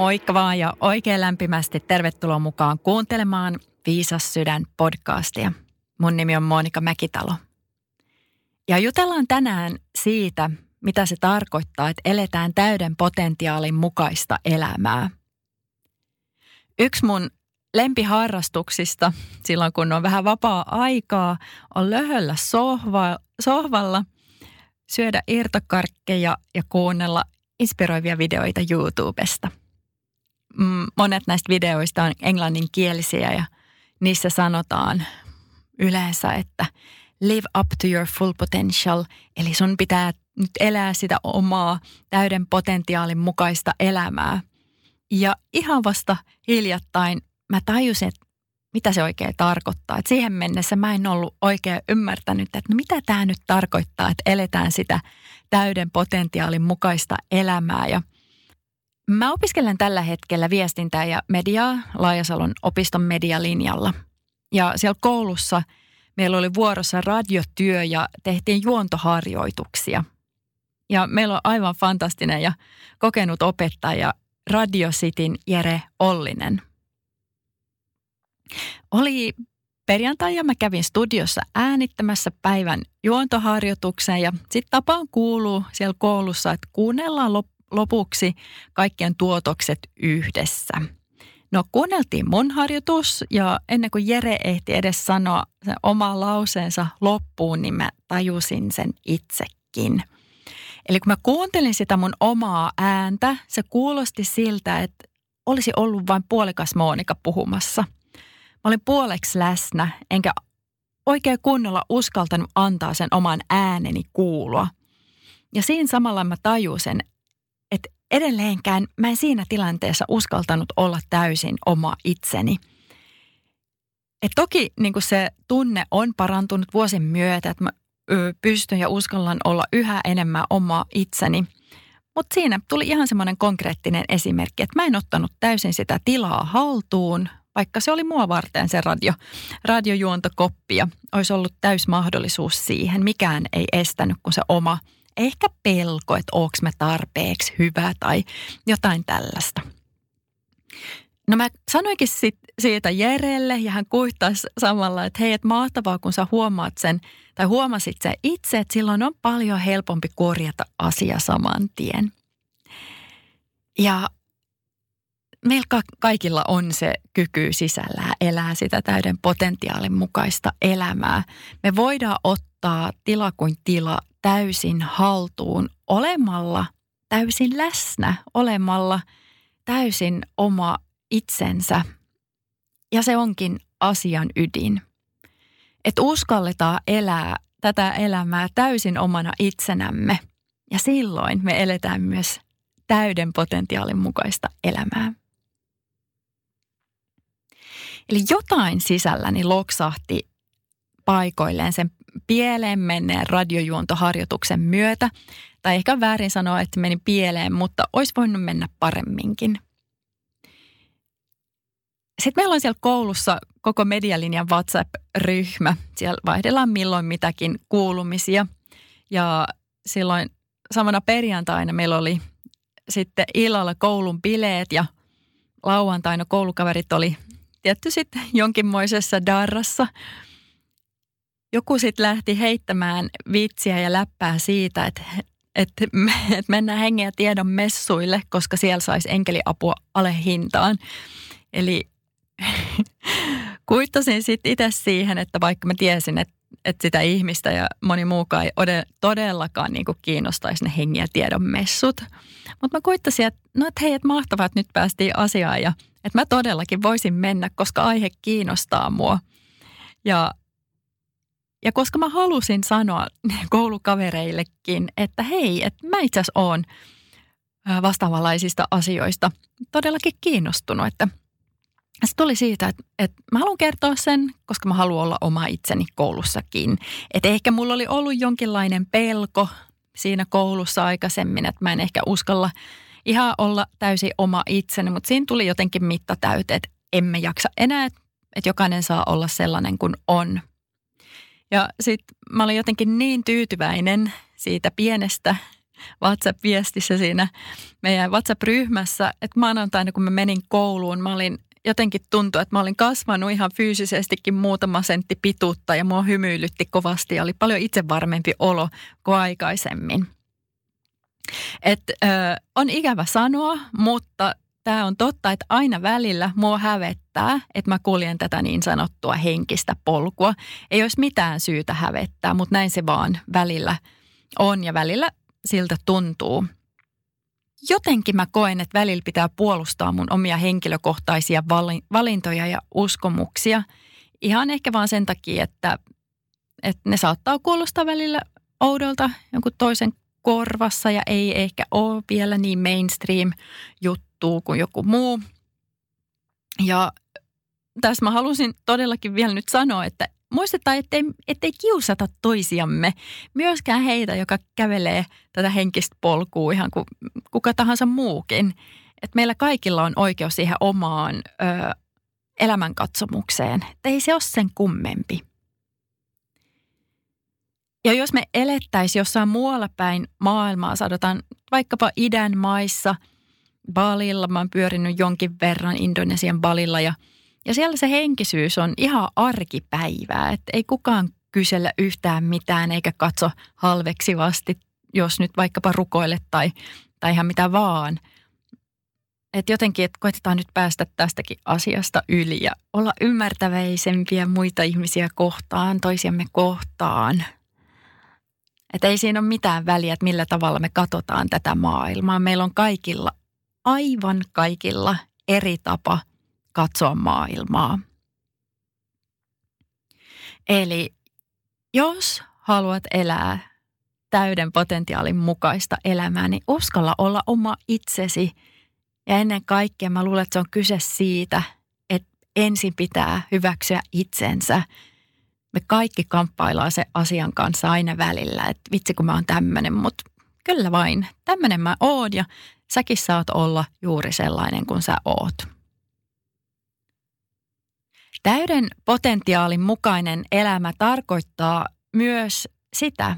Moikka vaan ja oikein lämpimästi tervetuloa mukaan kuuntelemaan Viisas sydän podcastia. Mun nimi on Monika Mäkitalo. Ja jutellaan tänään siitä, mitä se tarkoittaa, että eletään täyden potentiaalin mukaista elämää. Yksi mun lempiharrastuksista silloin, kun on vähän vapaa-aikaa, on löhöllä sohva, sohvalla, syödä irtokarkkeja ja kuunnella inspiroivia videoita YouTubesta. Mm, monet näistä videoista on englanninkielisiä ja niissä sanotaan yleensä, että live up to your full potential, eli sun pitää nyt elää sitä omaa täyden potentiaalin mukaista elämää. Ja ihan vasta hiljattain mä tajusin, että mitä se oikein tarkoittaa. Et siihen mennessä mä en ollut oikein ymmärtänyt, että no mitä tämä nyt tarkoittaa, että eletään sitä täyden potentiaalin mukaista elämää. Ja mä opiskelen tällä hetkellä viestintää ja mediaa Laajasalon opiston medialinjalla. Ja siellä koulussa meillä oli vuorossa radiotyö ja tehtiin juontoharjoituksia. Ja meillä on aivan fantastinen ja kokenut opettaja Radio Cityn Jere Ollinen – oli perjantai ja mä kävin studiossa äänittämässä päivän juontoharjoituksen ja sitten tapaan kuuluu siellä koulussa, että kuunnellaan lopuksi kaikkien tuotokset yhdessä. No kuunneltiin mun harjoitus ja ennen kuin Jere ehti edes sanoa sen oma lauseensa loppuun, niin mä tajusin sen itsekin. Eli kun mä kuuntelin sitä mun omaa ääntä, se kuulosti siltä, että olisi ollut vain puolikas Moonika puhumassa – Mä olin puoleksi läsnä, enkä oikein kunnolla uskaltanut antaa sen oman ääneni kuulua. Ja siinä samalla mä tajusin, että edelleenkään mä en siinä tilanteessa uskaltanut olla täysin oma itseni. Et toki niin se tunne on parantunut vuosien myötä, että mä pystyn ja uskallan olla yhä enemmän oma itseni. Mutta siinä tuli ihan semmoinen konkreettinen esimerkki, että mä en ottanut täysin sitä tilaa haltuun, vaikka se oli mua varten se radio, radiojuontokoppi ja olisi ollut täys mahdollisuus siihen. Mikään ei estänyt kuin se oma ehkä pelko, että onko mä tarpeeksi hyvä tai jotain tällaista. No mä sanoinkin sit siitä Jerelle ja hän kuittaisi samalla, että hei, että mahtavaa kun sä huomaat sen tai huomasit sen itse, että silloin on paljon helpompi korjata asia saman tien. Ja meillä kaikilla on se kyky sisällä elää sitä täyden potentiaalin mukaista elämää. Me voidaan ottaa tila kuin tila täysin haltuun olemalla täysin läsnä, olemalla täysin oma itsensä. Ja se onkin asian ydin. Että uskalletaan elää tätä elämää täysin omana itsenämme. Ja silloin me eletään myös täyden potentiaalin mukaista elämää. Eli jotain sisälläni loksahti paikoilleen sen pieleen menneen radiojuontoharjoituksen myötä. Tai ehkä väärin sanoa, että meni pieleen, mutta olisi voinut mennä paremminkin. Sitten meillä on siellä koulussa koko medialinjan WhatsApp-ryhmä. Siellä vaihdellaan milloin mitäkin kuulumisia. Ja silloin samana perjantaina meillä oli sitten illalla koulun bileet ja lauantaina koulukaverit oli tietty sitten jonkinmoisessa darrassa. Joku sitten lähti heittämään vitsiä ja läppää siitä, että, että, että mennään hengen ja tiedon messuille, koska siellä saisi enkeliapua alehintaan. Eli kuittasin sitten itse siihen, että vaikka mä tiesin, että, että sitä ihmistä ja moni muukaan ei todellakaan niin kiinnostaisi ne hengiä tiedon messut. Mutta mä kuittasin, että no että hei, että mahtavaa, että nyt päästiin asiaan ja – että mä todellakin voisin mennä, koska aihe kiinnostaa mua. Ja, ja koska mä halusin sanoa koulukavereillekin, että hei, että mä itse asiassa oon vastaavanlaisista asioista todellakin kiinnostunut. Että se tuli siitä, että, että mä haluan kertoa sen, koska mä haluan olla oma itseni koulussakin. Että ehkä mulla oli ollut jonkinlainen pelko siinä koulussa aikaisemmin, että mä en ehkä uskalla ihan olla täysin oma itseni, mutta siinä tuli jotenkin mitta täyteen, että emme jaksa enää, että jokainen saa olla sellainen kuin on. Ja sitten mä olin jotenkin niin tyytyväinen siitä pienestä WhatsApp-viestissä siinä meidän WhatsApp-ryhmässä, että maanantaina kun mä menin kouluun, mä olin jotenkin tuntuu, että mä olin kasvanut ihan fyysisestikin muutama sentti pituutta ja mua hymyilytti kovasti ja oli paljon itsevarmempi olo kuin aikaisemmin. Et, ö, on ikävä sanoa, mutta tämä on totta, että aina välillä mua hävettää, että mä kuljen tätä niin sanottua henkistä polkua. Ei olisi mitään syytä hävettää, mutta näin se vaan välillä on ja välillä siltä tuntuu. Jotenkin mä koen, että välillä pitää puolustaa mun omia henkilökohtaisia valintoja ja uskomuksia. Ihan ehkä vaan sen takia, että, että ne saattaa kuulostaa välillä oudolta jonkun toisen korvassa ja ei ehkä ole vielä niin mainstream juttu kuin joku muu. Ja tässä mä halusin todellakin vielä nyt sanoa, että muistetaan, ettei, ettei kiusata toisiamme. Myöskään heitä, joka kävelee tätä henkistä polkua ihan kuin kuka tahansa muukin. Että meillä kaikilla on oikeus siihen omaan ö, elämänkatsomukseen. Että ei se ole sen kummempi. Ja jos me elettäisiin jossain muualla päin maailmaa, sanotaan vaikkapa idän maissa, Balilla, mä oon pyörinyt jonkin verran Indonesian Balilla ja, ja siellä se henkisyys on ihan arkipäivää, että ei kukaan kysellä yhtään mitään eikä katso halveksivasti, jos nyt vaikkapa rukoile tai, tai ihan mitä vaan. Että jotenkin, että koitetaan nyt päästä tästäkin asiasta yli ja olla ymmärtäväisempiä muita ihmisiä kohtaan, toisiamme kohtaan – että ei siinä ole mitään väliä, että millä tavalla me katsotaan tätä maailmaa. Meillä on kaikilla, aivan kaikilla eri tapa katsoa maailmaa. Eli jos haluat elää täyden potentiaalin mukaista elämää, niin uskalla olla oma itsesi. Ja ennen kaikkea mä luulen, että se on kyse siitä, että ensin pitää hyväksyä itsensä – me kaikki kamppaillaan se asian kanssa aina välillä, että vitsi kun mä oon tämmöinen, mutta kyllä vain, tämmöinen mä oon ja säkin saat olla juuri sellainen kuin sä oot. Täyden potentiaalin mukainen elämä tarkoittaa myös sitä,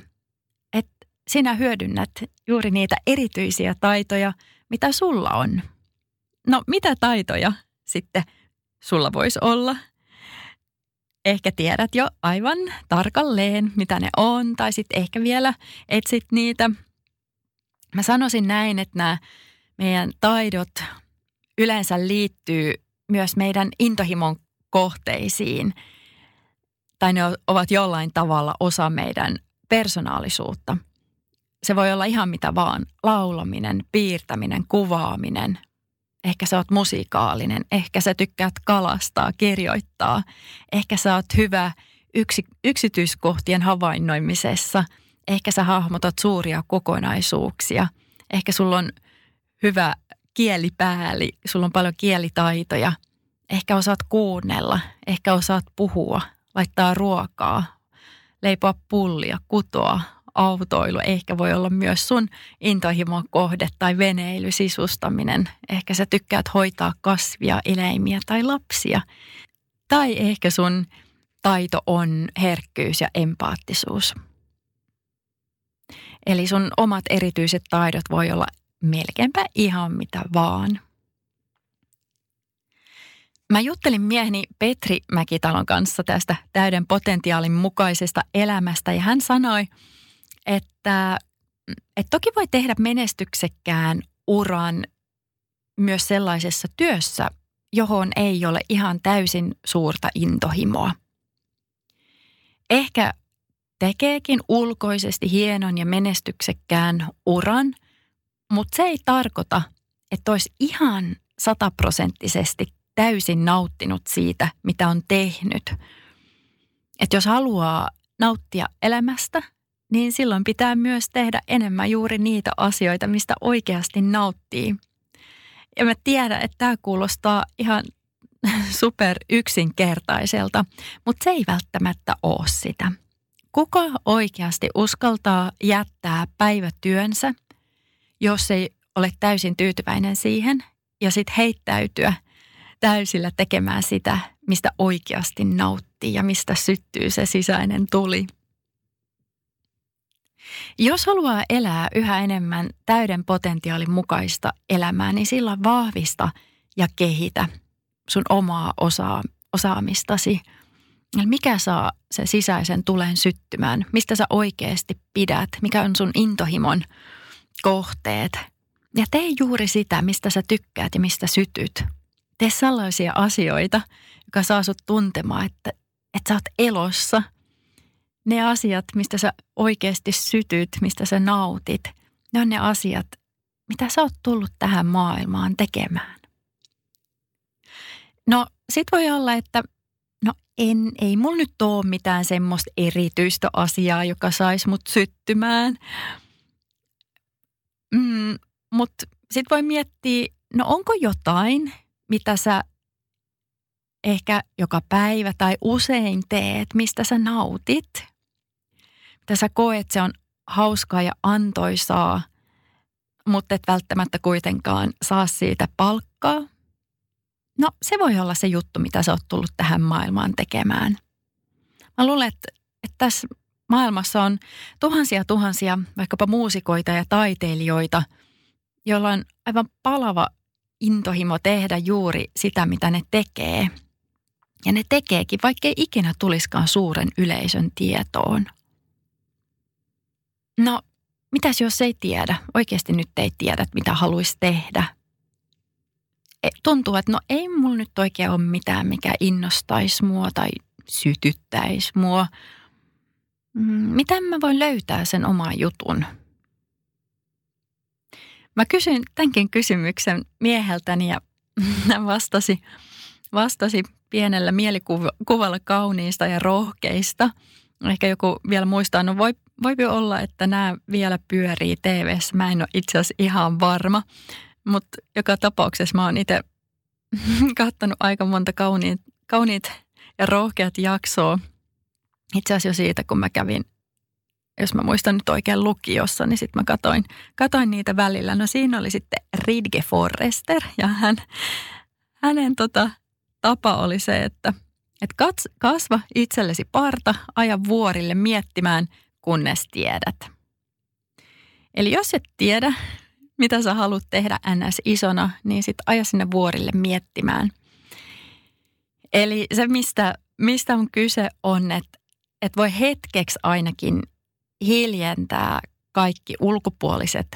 että sinä hyödynnät juuri niitä erityisiä taitoja, mitä sulla on. No mitä taitoja sitten sulla voisi olla – ehkä tiedät jo aivan tarkalleen, mitä ne on, tai sitten ehkä vielä etsit niitä. Mä sanoisin näin, että nämä meidän taidot yleensä liittyy myös meidän intohimon kohteisiin, tai ne ovat jollain tavalla osa meidän persoonallisuutta. Se voi olla ihan mitä vaan, laulaminen, piirtäminen, kuvaaminen, Ehkä sä oot musiikaalinen, ehkä sä tykkäät kalastaa, kirjoittaa, ehkä sä oot hyvä yksi, yksityiskohtien havainnoimisessa, ehkä sä hahmotat suuria kokonaisuuksia, ehkä sulla on hyvä kielipääli, sulla on paljon kielitaitoja, ehkä osaat kuunnella, ehkä osaat puhua, laittaa ruokaa, leipoa pullia, kutoa, autoilu ehkä voi olla myös sun intohimon kohde tai veneily, sisustaminen. Ehkä sä tykkäät hoitaa kasvia, eläimiä tai lapsia. Tai ehkä sun taito on herkkyys ja empaattisuus. Eli sun omat erityiset taidot voi olla melkeinpä ihan mitä vaan. Mä juttelin mieheni Petri Mäkitalon kanssa tästä täyden potentiaalin mukaisesta elämästä ja hän sanoi – että, että toki voi tehdä menestyksekkään uran myös sellaisessa työssä, johon ei ole ihan täysin suurta intohimoa. Ehkä tekeekin ulkoisesti hienon ja menestyksekkään uran, mutta se ei tarkoita, että olisi ihan sataprosenttisesti täysin nauttinut siitä, mitä on tehnyt. Että jos haluaa nauttia elämästä, niin silloin pitää myös tehdä enemmän juuri niitä asioita, mistä oikeasti nauttii. Ja mä tiedän, että tämä kuulostaa ihan super yksinkertaiselta, mutta se ei välttämättä ole sitä. Kuka oikeasti uskaltaa jättää päivätyönsä, jos ei ole täysin tyytyväinen siihen ja sitten heittäytyä täysillä tekemään sitä, mistä oikeasti nauttii ja mistä syttyy se sisäinen tuli. Jos haluaa elää yhä enemmän täyden potentiaalin mukaista elämää, niin silloin vahvista ja kehitä sun omaa osaa, osaamistasi. Mikä saa sen sisäisen tulen syttymään? Mistä sä oikeasti pidät? Mikä on sun intohimon kohteet? Ja tee juuri sitä, mistä sä tykkäät ja mistä sytyt. Tee sellaisia asioita, joka saa sut tuntemaan, että, että sä oot elossa. Ne asiat, mistä sä oikeasti sytyt, mistä sä nautit, ne on ne asiat, mitä sä oot tullut tähän maailmaan tekemään. No sit voi olla, että no en, ei mulla nyt ole mitään semmoista erityistä asiaa, joka saisi mut syttymään. Mm, Mutta sit voi miettiä, no onko jotain, mitä sä ehkä joka päivä tai usein teet, mistä sä nautit. Mitä sä koet, se on hauskaa ja antoisaa, mutta et välttämättä kuitenkaan saa siitä palkkaa. No se voi olla se juttu, mitä sä oot tullut tähän maailmaan tekemään. Mä luulen, että, että tässä maailmassa on tuhansia tuhansia vaikkapa muusikoita ja taiteilijoita, joilla on aivan palava intohimo tehdä juuri sitä, mitä ne tekee. Ja ne tekeekin, vaikkei ikinä tuliskaan suuren yleisön tietoon. No, mitäs jos ei tiedä? Oikeasti nyt ei tiedä, mitä haluaisi tehdä. E, tuntuu, että no ei mulla nyt oikein ole mitään, mikä innostaisi mua tai sytyttäisi mua. Mm, miten mä voin löytää sen oman jutun? Mä kysyin tämänkin kysymyksen mieheltäni ja vastasi, vastasi pienellä mielikuvalla kauniista ja rohkeista. Ehkä joku vielä muistaa, no voi, voi olla, että nämä vielä pyörii tv Mä en ole itse asiassa ihan varma, mutta joka tapauksessa mä oon itse katsonut aika monta kauniit, kauniit ja rohkeat jaksoa. Itse asiassa jo siitä, kun mä kävin jos mä muistan nyt oikein lukiossa, niin sitten mä katoin, katoin niitä välillä. No siinä oli sitten Ridge Forrester ja hän, hänen tota, tapa oli se, että et kats, kasva itsellesi parta, aja vuorille miettimään, kunnes tiedät. Eli jos et tiedä, mitä sä haluat tehdä ns. isona, niin sitten aja sinne vuorille miettimään. Eli se, mistä, mistä on kyse, on, että et voi hetkeksi ainakin hiljentää kaikki ulkopuoliset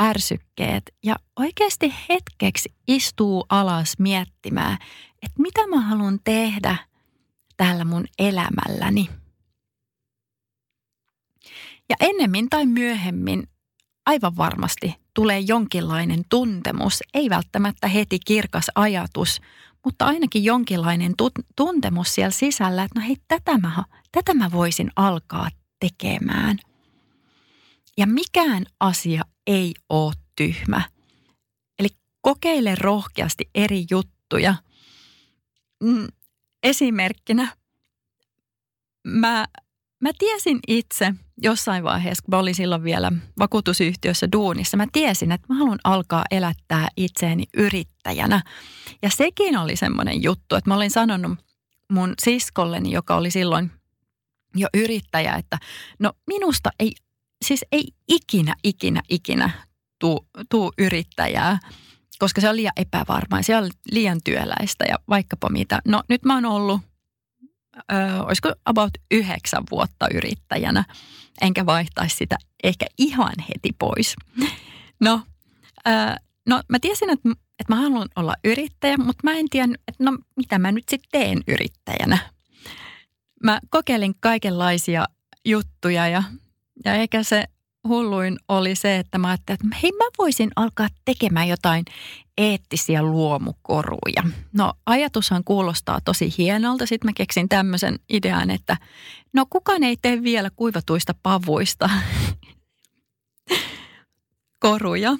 ärsykkeet ja oikeasti hetkeksi istuu alas miettimään, että mitä mä haluan tehdä tällä mun elämälläni. Ja ennemmin tai myöhemmin aivan varmasti tulee jonkinlainen tuntemus, ei välttämättä heti kirkas ajatus, mutta ainakin jonkinlainen tuntemus siellä sisällä, että no hei, tätä mä, tätä mä voisin alkaa tekemään – ja mikään asia ei ole tyhmä. Eli kokeile rohkeasti eri juttuja. Mm, esimerkkinä mä, mä tiesin itse jossain vaiheessa, kun mä olin silloin vielä vakuutusyhtiössä duunissa, mä tiesin, että mä haluan alkaa elättää itseäni yrittäjänä. Ja sekin oli semmoinen juttu, että mä olin sanonut mun siskolleni, joka oli silloin jo yrittäjä, että no minusta ei siis ei ikinä, ikinä, ikinä tuu, tuu yrittäjää, koska se on liian epävarmaa, se on liian työläistä ja vaikkapa mitä. No nyt mä oon ollut, ö, olisiko about yhdeksän vuotta yrittäjänä, enkä vaihtaisi sitä ehkä ihan heti pois. No, ö, no mä tiesin, että, että mä haluan olla yrittäjä, mutta mä en tiedä, että no mitä mä nyt sitten teen yrittäjänä. Mä kokeilin kaikenlaisia juttuja ja ja eikä se hulluin oli se, että mä ajattelin, että hei mä voisin alkaa tekemään jotain eettisiä luomukoruja. No ajatushan kuulostaa tosi hienolta. Sitten mä keksin tämmöisen idean, että no kukaan ei tee vielä kuivatuista pavuista koruja.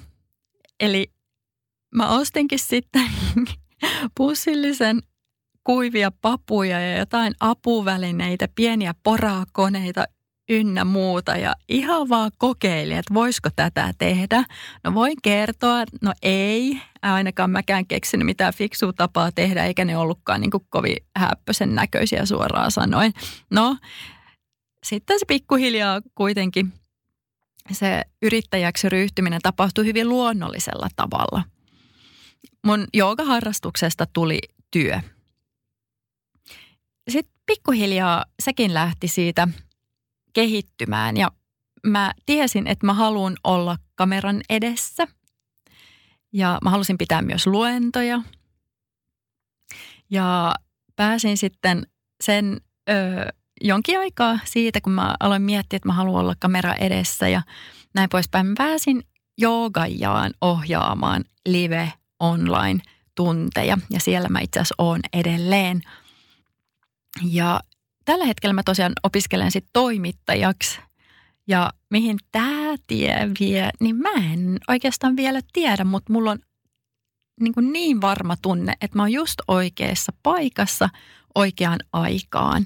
Eli mä ostinkin sitten pussillisen kuivia papuja ja jotain apuvälineitä, pieniä porakoneita ynnä muuta ja ihan vaan kokeilin, että voisiko tätä tehdä. No voin kertoa, no ei, ainakaan mäkään keksinyt mitään fiksua tapaa tehdä, eikä ne ollutkaan niin kuin kovin häppösen näköisiä suoraan sanoen. No, sitten se pikkuhiljaa kuitenkin se yrittäjäksi ryhtyminen tapahtui hyvin luonnollisella tavalla. Mun joogaharrastuksesta tuli työ. Sitten pikkuhiljaa sekin lähti siitä – kehittymään ja mä tiesin, että mä haluan olla kameran edessä ja mä halusin pitää myös luentoja. Ja pääsin sitten sen ö, jonkin aikaa siitä, kun mä aloin miettiä, että mä haluan olla kamera edessä ja näin poispäin. Mä pääsin joogajaan ohjaamaan live online tunteja ja siellä mä itse asiassa oon edelleen. Ja tällä hetkellä mä tosiaan opiskelen sitten toimittajaksi. Ja mihin tämä tie vie, niin mä en oikeastaan vielä tiedä, mutta mulla on niin, kuin niin varma tunne, että mä oon just oikeassa paikassa oikeaan aikaan.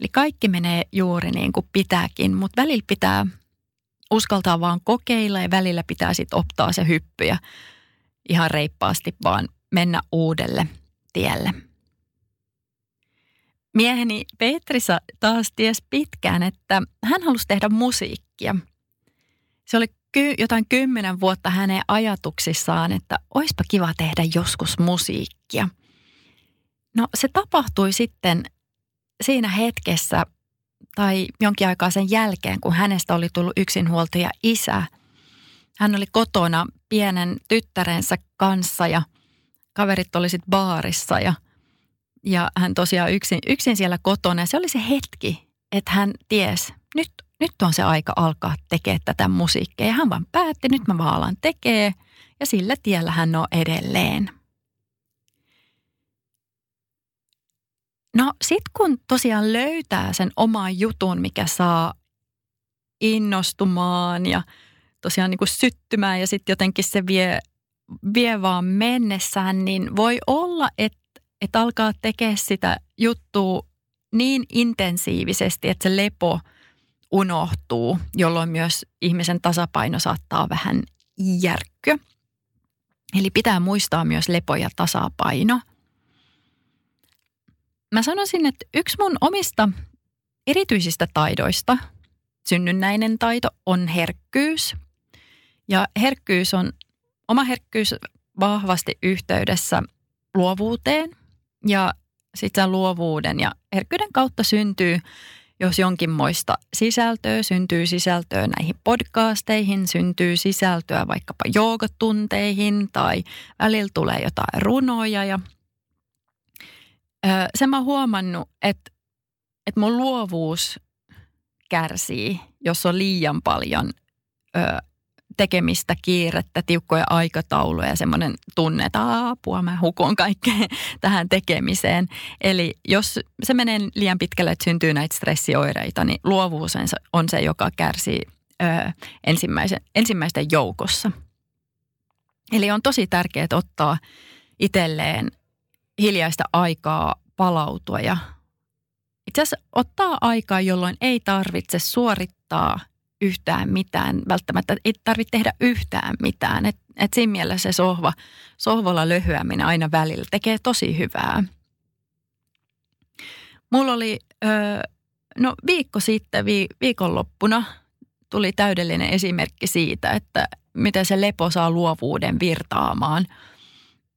Eli kaikki menee juuri niin kuin pitääkin, mutta välillä pitää uskaltaa vaan kokeilla ja välillä pitää sitten optaa se hyppy ja ihan reippaasti vaan mennä uudelle tielle. Mieheni Petrisa taas ties pitkään, että hän halusi tehdä musiikkia. Se oli ky- jotain kymmenen vuotta hänen ajatuksissaan, että oispa kiva tehdä joskus musiikkia. No se tapahtui sitten siinä hetkessä tai jonkin aikaa sen jälkeen, kun hänestä oli tullut yksinhuoltaja isä. Hän oli kotona pienen tyttärensä kanssa ja kaverit oli sitten baarissa ja – ja hän tosiaan yksin, yksin siellä kotona. Ja se oli se hetki, että hän ties, nyt, nyt on se aika alkaa tekemään tätä musiikkia. Ja hän vaan päätti, nyt mä vaan alan tekee. Ja sillä tiellä hän on edelleen. No sit kun tosiaan löytää sen oman jutun, mikä saa innostumaan ja tosiaan niin kuin syttymään ja sitten jotenkin se vie, vie vaan mennessään, niin voi olla, että että alkaa tekemään sitä juttua niin intensiivisesti, että se lepo unohtuu, jolloin myös ihmisen tasapaino saattaa vähän järkkyä. Eli pitää muistaa myös lepo ja tasapaino. Mä sanoisin, että yksi mun omista erityisistä taidoista, synnynnäinen taito, on herkkyys. Ja herkkyys on, oma herkkyys vahvasti yhteydessä luovuuteen ja sitten luovuuden ja herkkyyden kautta syntyy, jos jonkinmoista sisältöä, syntyy sisältöä näihin podcasteihin, syntyy sisältöä vaikkapa joogatunteihin tai välillä tulee jotain runoja. Ja, öö, sen mä huomannut, että, että mun luovuus kärsii, jos on liian paljon tekemistä, kiirettä, tiukkoja aikatauluja ja semmoinen tunne, että apua, mä hukon kaikkeen tähän tekemiseen. Eli jos se menee liian pitkälle, että syntyy näitä stressioireita, niin luovuus on se, joka kärsii ö, ensimmäisen, ensimmäisten joukossa. Eli on tosi tärkeää ottaa itselleen hiljaista aikaa palautua ja itse asiassa ottaa aikaa, jolloin ei tarvitse suorittaa yhtään mitään, välttämättä ei tarvitse tehdä yhtään mitään. Et, et siinä mielessä se sohva, sohvalla löhyäminen aina välillä tekee tosi hyvää. Mulla oli, öö, no viikko sitten, vi, viikonloppuna tuli täydellinen esimerkki siitä, että miten se lepo saa luovuuden virtaamaan.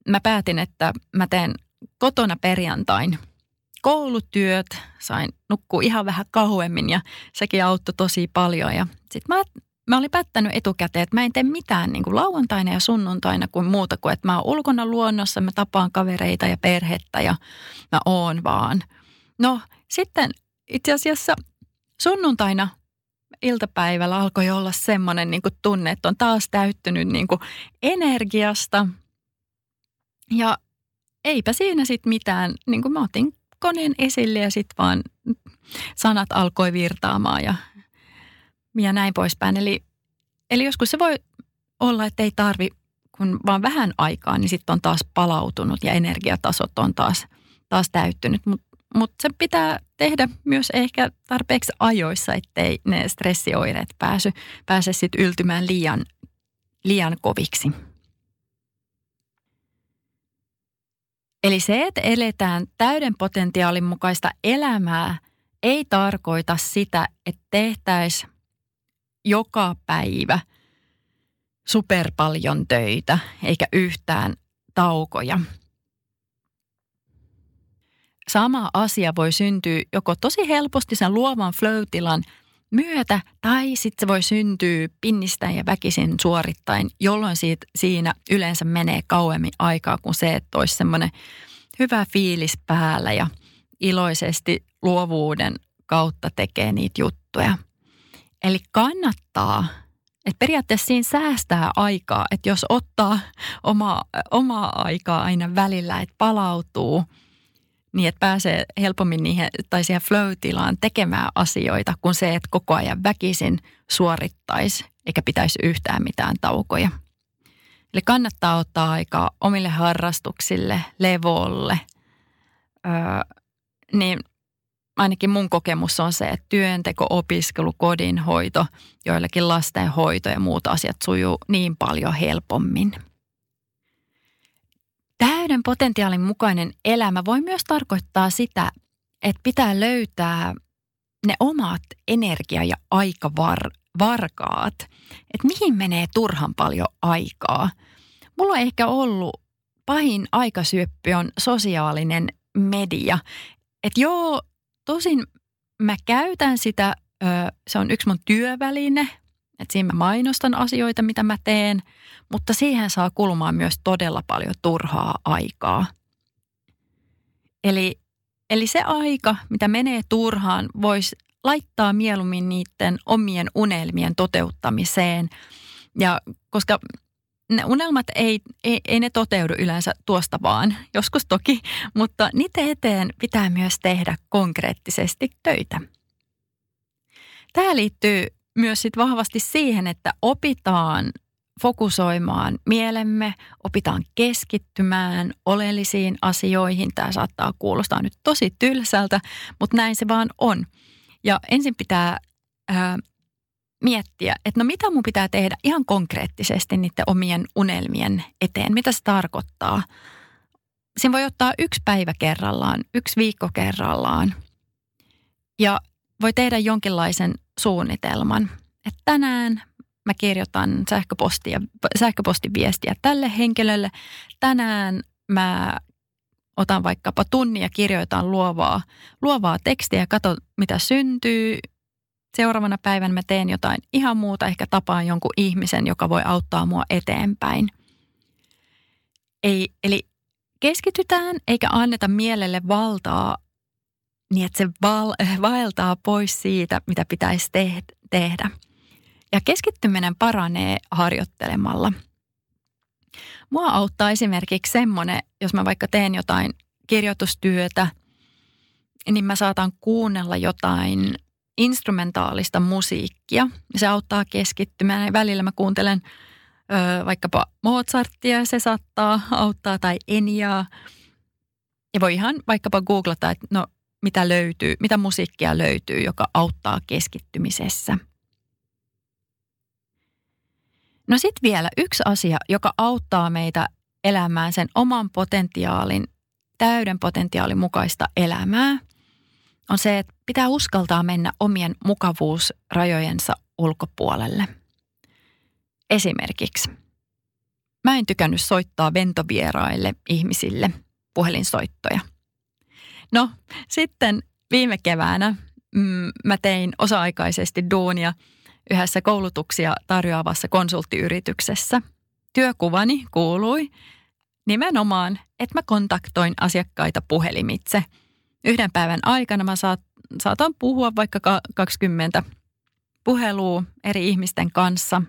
Mä päätin, että mä teen kotona perjantain – koulutyöt, sain nukkua ihan vähän kauemmin ja sekin auttoi tosi paljon. Ja sitten mä, mä olin päättänyt etukäteen, että mä en tee mitään niin kuin lauantaina ja sunnuntaina kuin muuta kuin, että mä oon ulkona luonnossa, mä tapaan kavereita ja perhettä ja mä oon vaan. No sitten itse asiassa sunnuntaina iltapäivällä alkoi olla semmoinen niin kuin tunne, että on taas täyttynyt niin kuin energiasta. Ja eipä siinä sitten mitään, niin kuin mä otin koneen esille ja sitten vaan sanat alkoi virtaamaan ja, ja näin poispäin. Eli, eli joskus se voi olla, että ei tarvi kun vaan vähän aikaa, niin sitten on taas palautunut ja energiatasot on taas, taas täyttynyt. Mutta mut se pitää tehdä myös ehkä tarpeeksi ajoissa, ettei ne stressioireet pääsy, pääse sitten yltymään liian, liian koviksi. Eli se, että eletään täyden potentiaalin mukaista elämää, ei tarkoita sitä, että tehtäisiin joka päivä super paljon töitä eikä yhtään taukoja. Sama asia voi syntyä joko tosi helposti sen luovan flow-tilan myötä tai sitten se voi syntyä pinnistäen ja väkisin suorittain, jolloin siitä, siinä yleensä menee kauemmin aikaa kuin se, että olisi semmoinen hyvä fiilis päällä ja iloisesti luovuuden kautta tekee niitä juttuja. Eli kannattaa, että periaatteessa siinä säästää aikaa, että jos ottaa omaa, omaa aikaa aina välillä, että palautuu – niin, että pääsee helpommin niihin, tai siihen flow-tilaan tekemään asioita, kuin se, että koko ajan väkisin suorittaisi, eikä pitäisi yhtään mitään taukoja. Eli kannattaa ottaa aikaa omille harrastuksille, levolle. Öö, niin ainakin mun kokemus on se, että työnteko, opiskelu, kodinhoito, joillakin lastenhoito ja muut asiat sujuu niin paljon helpommin. Täyden potentiaalin mukainen elämä voi myös tarkoittaa sitä, että pitää löytää ne omat energia- ja aikavarkaat, että mihin menee turhan paljon aikaa. Mulla on ehkä ollut pahin aikasyöppi on sosiaalinen media. Että joo, tosin mä käytän sitä, se on yksi mun työväline, että siinä mä mainostan asioita, mitä mä teen, mutta siihen saa kulumaan myös todella paljon turhaa aikaa. Eli, eli se aika, mitä menee turhaan, voisi laittaa mieluummin niiden omien unelmien toteuttamiseen. Ja koska ne unelmat ei, ei, ei ne toteudu yleensä tuosta vaan, joskus toki, mutta niitä eteen pitää myös tehdä konkreettisesti töitä. Tämä liittyy myös sit vahvasti siihen, että opitaan fokusoimaan mielemme, opitaan keskittymään oleellisiin asioihin. Tämä saattaa kuulostaa nyt tosi tylsältä, mutta näin se vaan on. Ja ensin pitää ää, miettiä, että no mitä mun pitää tehdä ihan konkreettisesti niiden omien unelmien eteen. Mitä se tarkoittaa? Siinä voi ottaa yksi päivä kerrallaan, yksi viikko kerrallaan. Ja voi tehdä jonkinlaisen suunnitelman. Että tänään mä kirjoitan sähköpostia, sähköpostiviestiä tälle henkilölle. Tänään mä otan vaikkapa tunnin ja kirjoitan luovaa, luovaa tekstiä ja katson, mitä syntyy. Seuraavana päivänä mä teen jotain ihan muuta, ehkä tapaan jonkun ihmisen, joka voi auttaa mua eteenpäin. Ei, eli keskitytään eikä anneta mielelle valtaa niin, että se val, vaeltaa pois siitä, mitä pitäisi tehdä. Ja keskittyminen paranee harjoittelemalla. Mua auttaa esimerkiksi semmoinen, jos mä vaikka teen jotain kirjoitustyötä, niin mä saatan kuunnella jotain instrumentaalista musiikkia. Se auttaa keskittymään. Välillä mä kuuntelen ö, vaikkapa Mozartia, se saattaa auttaa, tai Eniaa. Ja voi ihan vaikkapa googlata, että no mitä löytyy, mitä musiikkia löytyy, joka auttaa keskittymisessä – No sitten vielä yksi asia, joka auttaa meitä elämään sen oman potentiaalin, täyden potentiaalin mukaista elämää, on se, että pitää uskaltaa mennä omien mukavuusrajojensa ulkopuolelle. Esimerkiksi, mä en tykännyt soittaa ventovieraille ihmisille puhelinsoittoja. No, sitten viime keväänä mm, mä tein osa-aikaisesti duunia – yhdessä koulutuksia tarjoavassa konsulttiyrityksessä. Työkuvani kuului nimenomaan, että mä kontaktoin asiakkaita puhelimitse. Yhden päivän aikana mä saat, saatan puhua vaikka 20 puhelua eri ihmisten kanssa.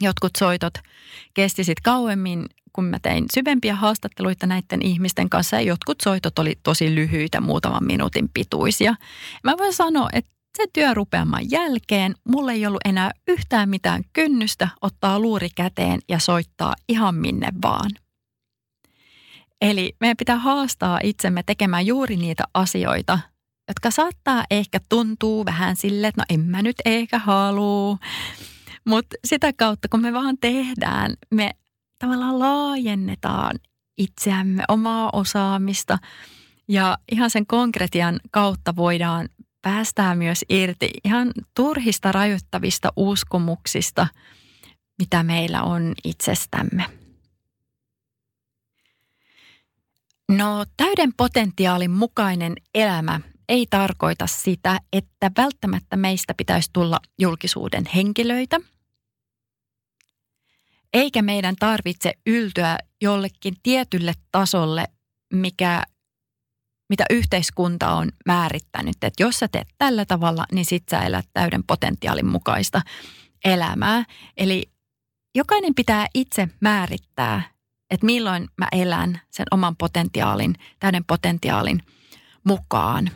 Jotkut soitot kesti sitten kauemmin, kun mä tein syvempiä haastatteluita näiden ihmisten kanssa ja jotkut soitot oli tosi lyhyitä, muutaman minuutin pituisia. Mä voin sanoa, että se työrupeaman jälkeen mulle ei ollut enää yhtään mitään kynnystä ottaa luuri käteen ja soittaa ihan minne vaan. Eli meidän pitää haastaa itsemme tekemään juuri niitä asioita, jotka saattaa ehkä tuntuu vähän sille, että no en mä nyt ehkä halua. Mutta sitä kautta, kun me vaan tehdään, me tavallaan laajennetaan itseämme, omaa osaamista ja ihan sen konkretian kautta voidaan päästään myös irti ihan turhista rajoittavista uskomuksista, mitä meillä on itsestämme. No täyden potentiaalin mukainen elämä ei tarkoita sitä, että välttämättä meistä pitäisi tulla julkisuuden henkilöitä. Eikä meidän tarvitse yltyä jollekin tietylle tasolle, mikä mitä yhteiskunta on määrittänyt. Että jos sä teet tällä tavalla, niin sit sä elät täyden potentiaalin mukaista elämää. Eli jokainen pitää itse määrittää, että milloin mä elän sen oman potentiaalin, täyden potentiaalin mukaan.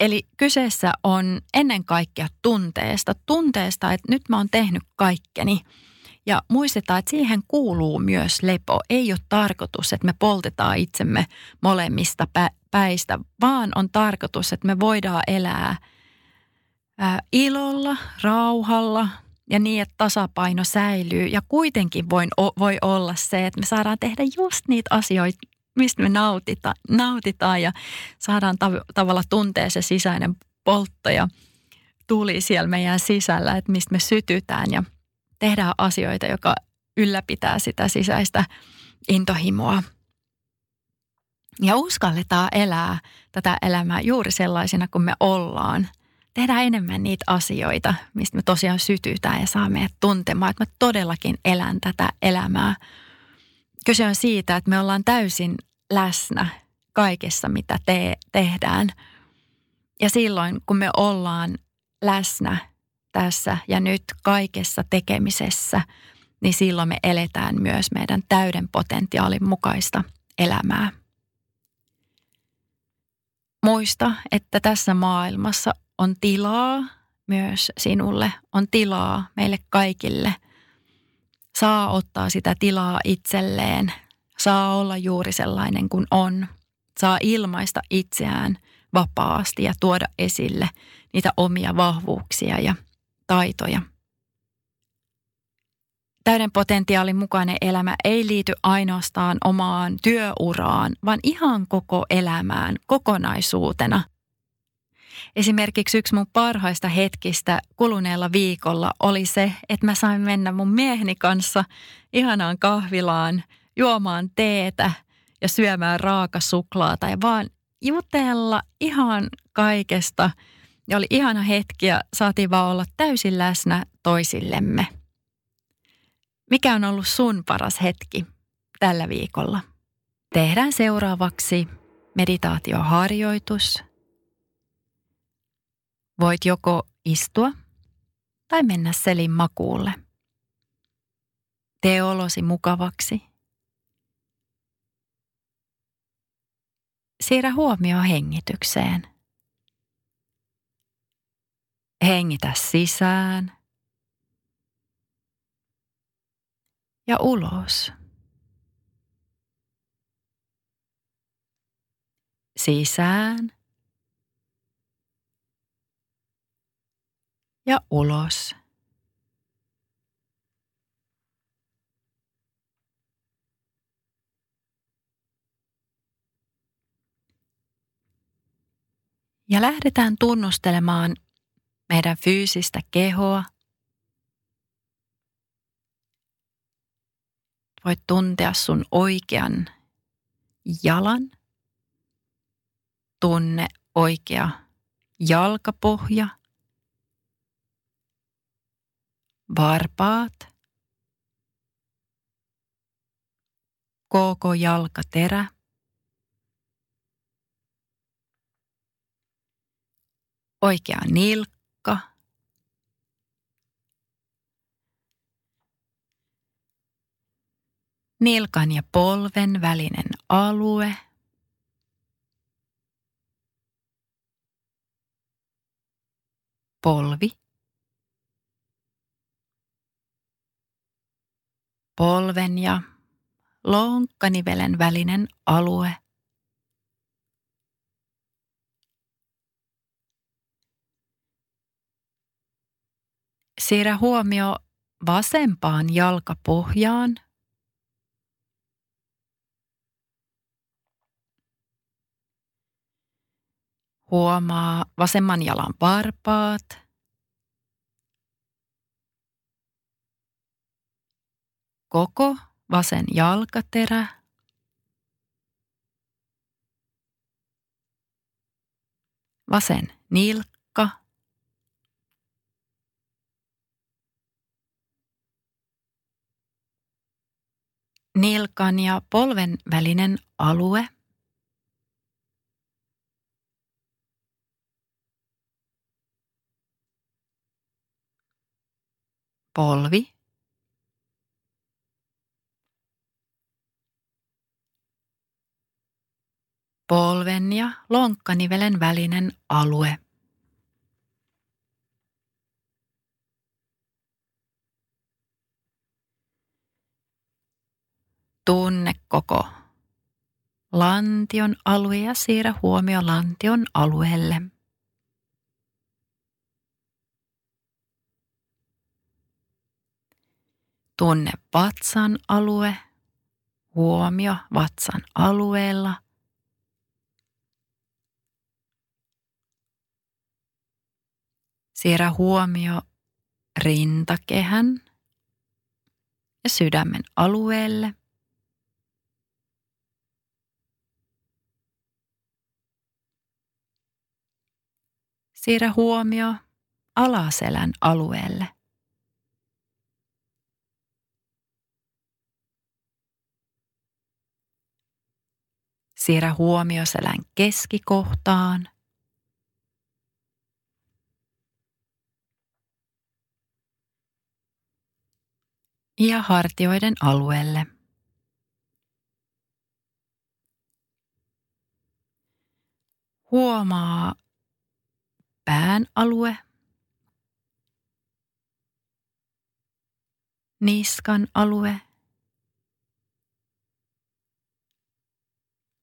Eli kyseessä on ennen kaikkea tunteesta. Tunteesta, että nyt mä oon tehnyt kaikkeni – ja muistetaan, että siihen kuuluu myös lepo. Ei ole tarkoitus, että me poltetaan itsemme molemmista päistä, vaan on tarkoitus, että me voidaan elää ilolla, rauhalla ja niin, että tasapaino säilyy. Ja kuitenkin voi, voi olla se, että me saadaan tehdä just niitä asioita, mistä me nautita, nautitaan ja saadaan tav- tavalla tuntea se sisäinen poltto ja tuli siellä meidän sisällä, että mistä me sytytään ja – tehdään asioita, joka ylläpitää sitä sisäistä intohimoa. Ja uskalletaan elää tätä elämää juuri sellaisena kuin me ollaan. Tehdään enemmän niitä asioita, mistä me tosiaan sytytään ja saamme tuntemaan, että mä todellakin elän tätä elämää. Kyse on siitä, että me ollaan täysin läsnä kaikessa, mitä te- tehdään. Ja silloin, kun me ollaan läsnä tässä ja nyt kaikessa tekemisessä, niin silloin me eletään myös meidän täyden potentiaalin mukaista elämää. Muista, että tässä maailmassa on tilaa myös sinulle, on tilaa meille kaikille. Saa ottaa sitä tilaa itselleen, saa olla juuri sellainen kuin on, saa ilmaista itseään vapaasti ja tuoda esille niitä omia vahvuuksia ja taitoja. Täyden potentiaalin mukainen elämä ei liity ainoastaan omaan työuraan, vaan ihan koko elämään kokonaisuutena. Esimerkiksi yksi mun parhaista hetkistä kuluneella viikolla oli se, että mä sain mennä mun mieheni kanssa ihanaan kahvilaan juomaan teetä ja syömään raakasuklaata ja vaan jutella ihan kaikesta – ja oli ihana hetki ja saatiin vaan olla täysin läsnä toisillemme. Mikä on ollut sun paras hetki tällä viikolla? Tehdään seuraavaksi meditaatioharjoitus. Voit joko istua tai mennä selin makuulle. Tee olosi mukavaksi. Siirrä huomio hengitykseen. Hengitä sisään ja ulos. Sisään ja ulos. Ja lähdetään tunnustelemaan meidän fyysistä kehoa. Voit tuntea sun oikean jalan. Tunne oikea jalkapohja. Varpaat. Koko jalkaterä. Oikea nilkka. Nilkan ja polven välinen alue. Polvi. Polven ja lonkkanivelen välinen alue. Siirrä huomio vasempaan jalkapohjaan. Huomaa vasemman jalan varpaat. Koko vasen jalkaterä. Vasen nilkka. Nilkan ja polven välinen alue. Polvi. Polven ja lonkkanivelen välinen alue. Tunne koko lantion alue ja siirrä huomio lantion alueelle. Tunne vatsan alue, huomio vatsan alueella. Siirrä huomio rintakehän ja sydämen alueelle. Siirrä huomio alaselän alueelle. Siirrä huomio selän keskikohtaan. Ja hartioiden alueelle. Huomaa pään alue, niskan alue,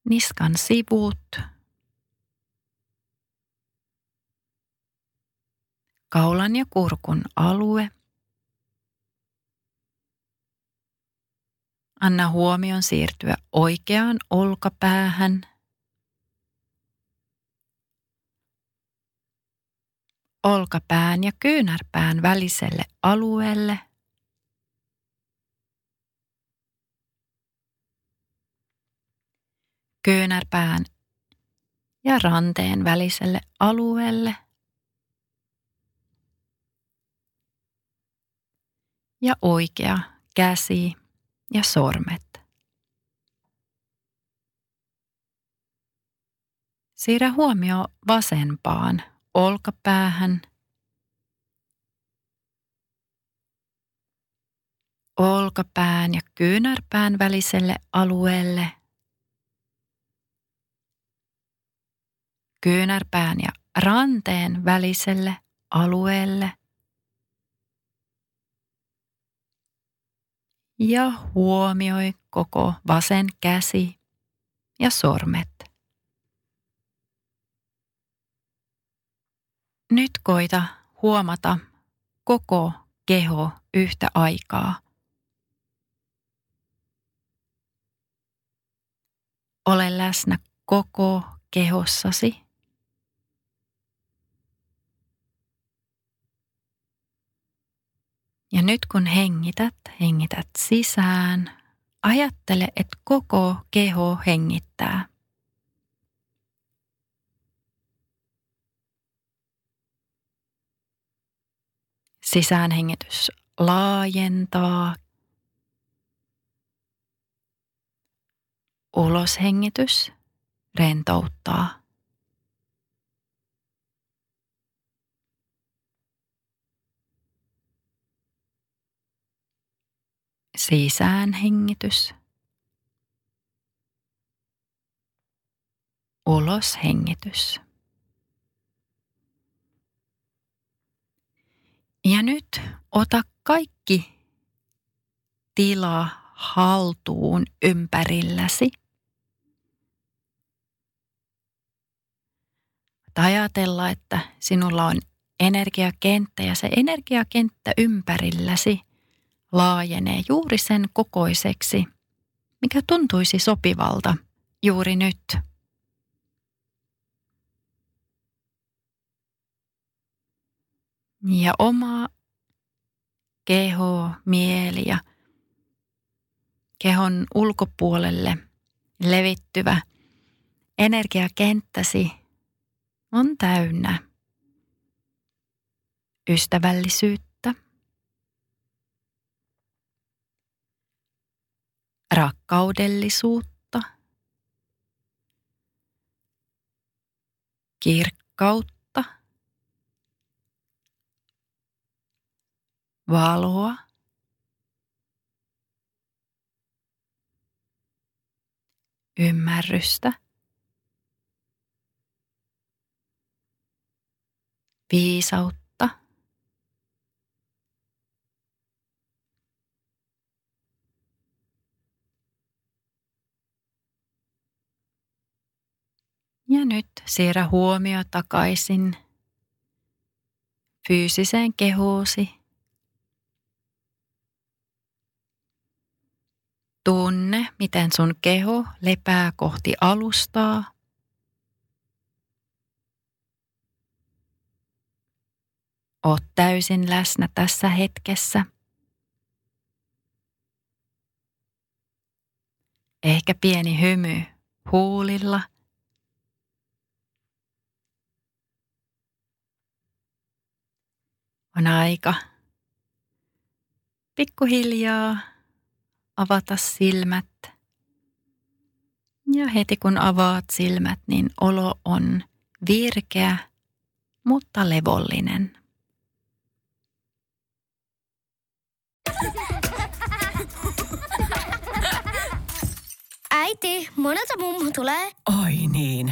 niskan sivut, kaulan ja kurkun alue – Anna huomion siirtyä oikeaan olkapäähän. Olkapään ja kyynärpään väliselle alueelle. Kyynärpään ja ranteen väliselle alueelle. Ja oikea käsi ja sormet. Siirrä huomio vasempaan olkapäähän. Olkapään ja kyynärpään väliselle alueelle. Kyynärpään ja ranteen väliselle alueelle. Ja huomioi koko vasen käsi ja sormet. Nyt koita huomata koko keho yhtä aikaa. Ole läsnä koko kehossasi. Ja nyt kun hengität, hengität sisään, ajattele, että koko keho hengittää. Sisäänhengitys laajentaa. Uloshengitys rentouttaa. Sisään hengitys. Ulos hengitys. Ja nyt ota kaikki tila haltuun ympärilläsi. Ajatella, että sinulla on energiakenttä ja se energiakenttä ympärilläsi laajenee juuri sen kokoiseksi, mikä tuntuisi sopivalta juuri nyt. Ja oma keho, mieli ja kehon ulkopuolelle levittyvä energiakenttäsi on täynnä ystävällisyyttä, rakkaudellisuutta, kirkkautta, valoa, ymmärrystä, viisautta, Ja nyt siirrä huomio takaisin fyysiseen kehoosi. Tunne, miten sun keho lepää kohti alustaa. Oot täysin läsnä tässä hetkessä. Ehkä pieni hymy huulilla. On aika pikkuhiljaa avata silmät. Ja heti kun avaat silmät, niin olo on virkeä, mutta levollinen. Äiti, monelta mummu tulee? Oi niin.